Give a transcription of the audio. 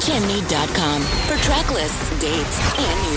Check for track lists, dates, and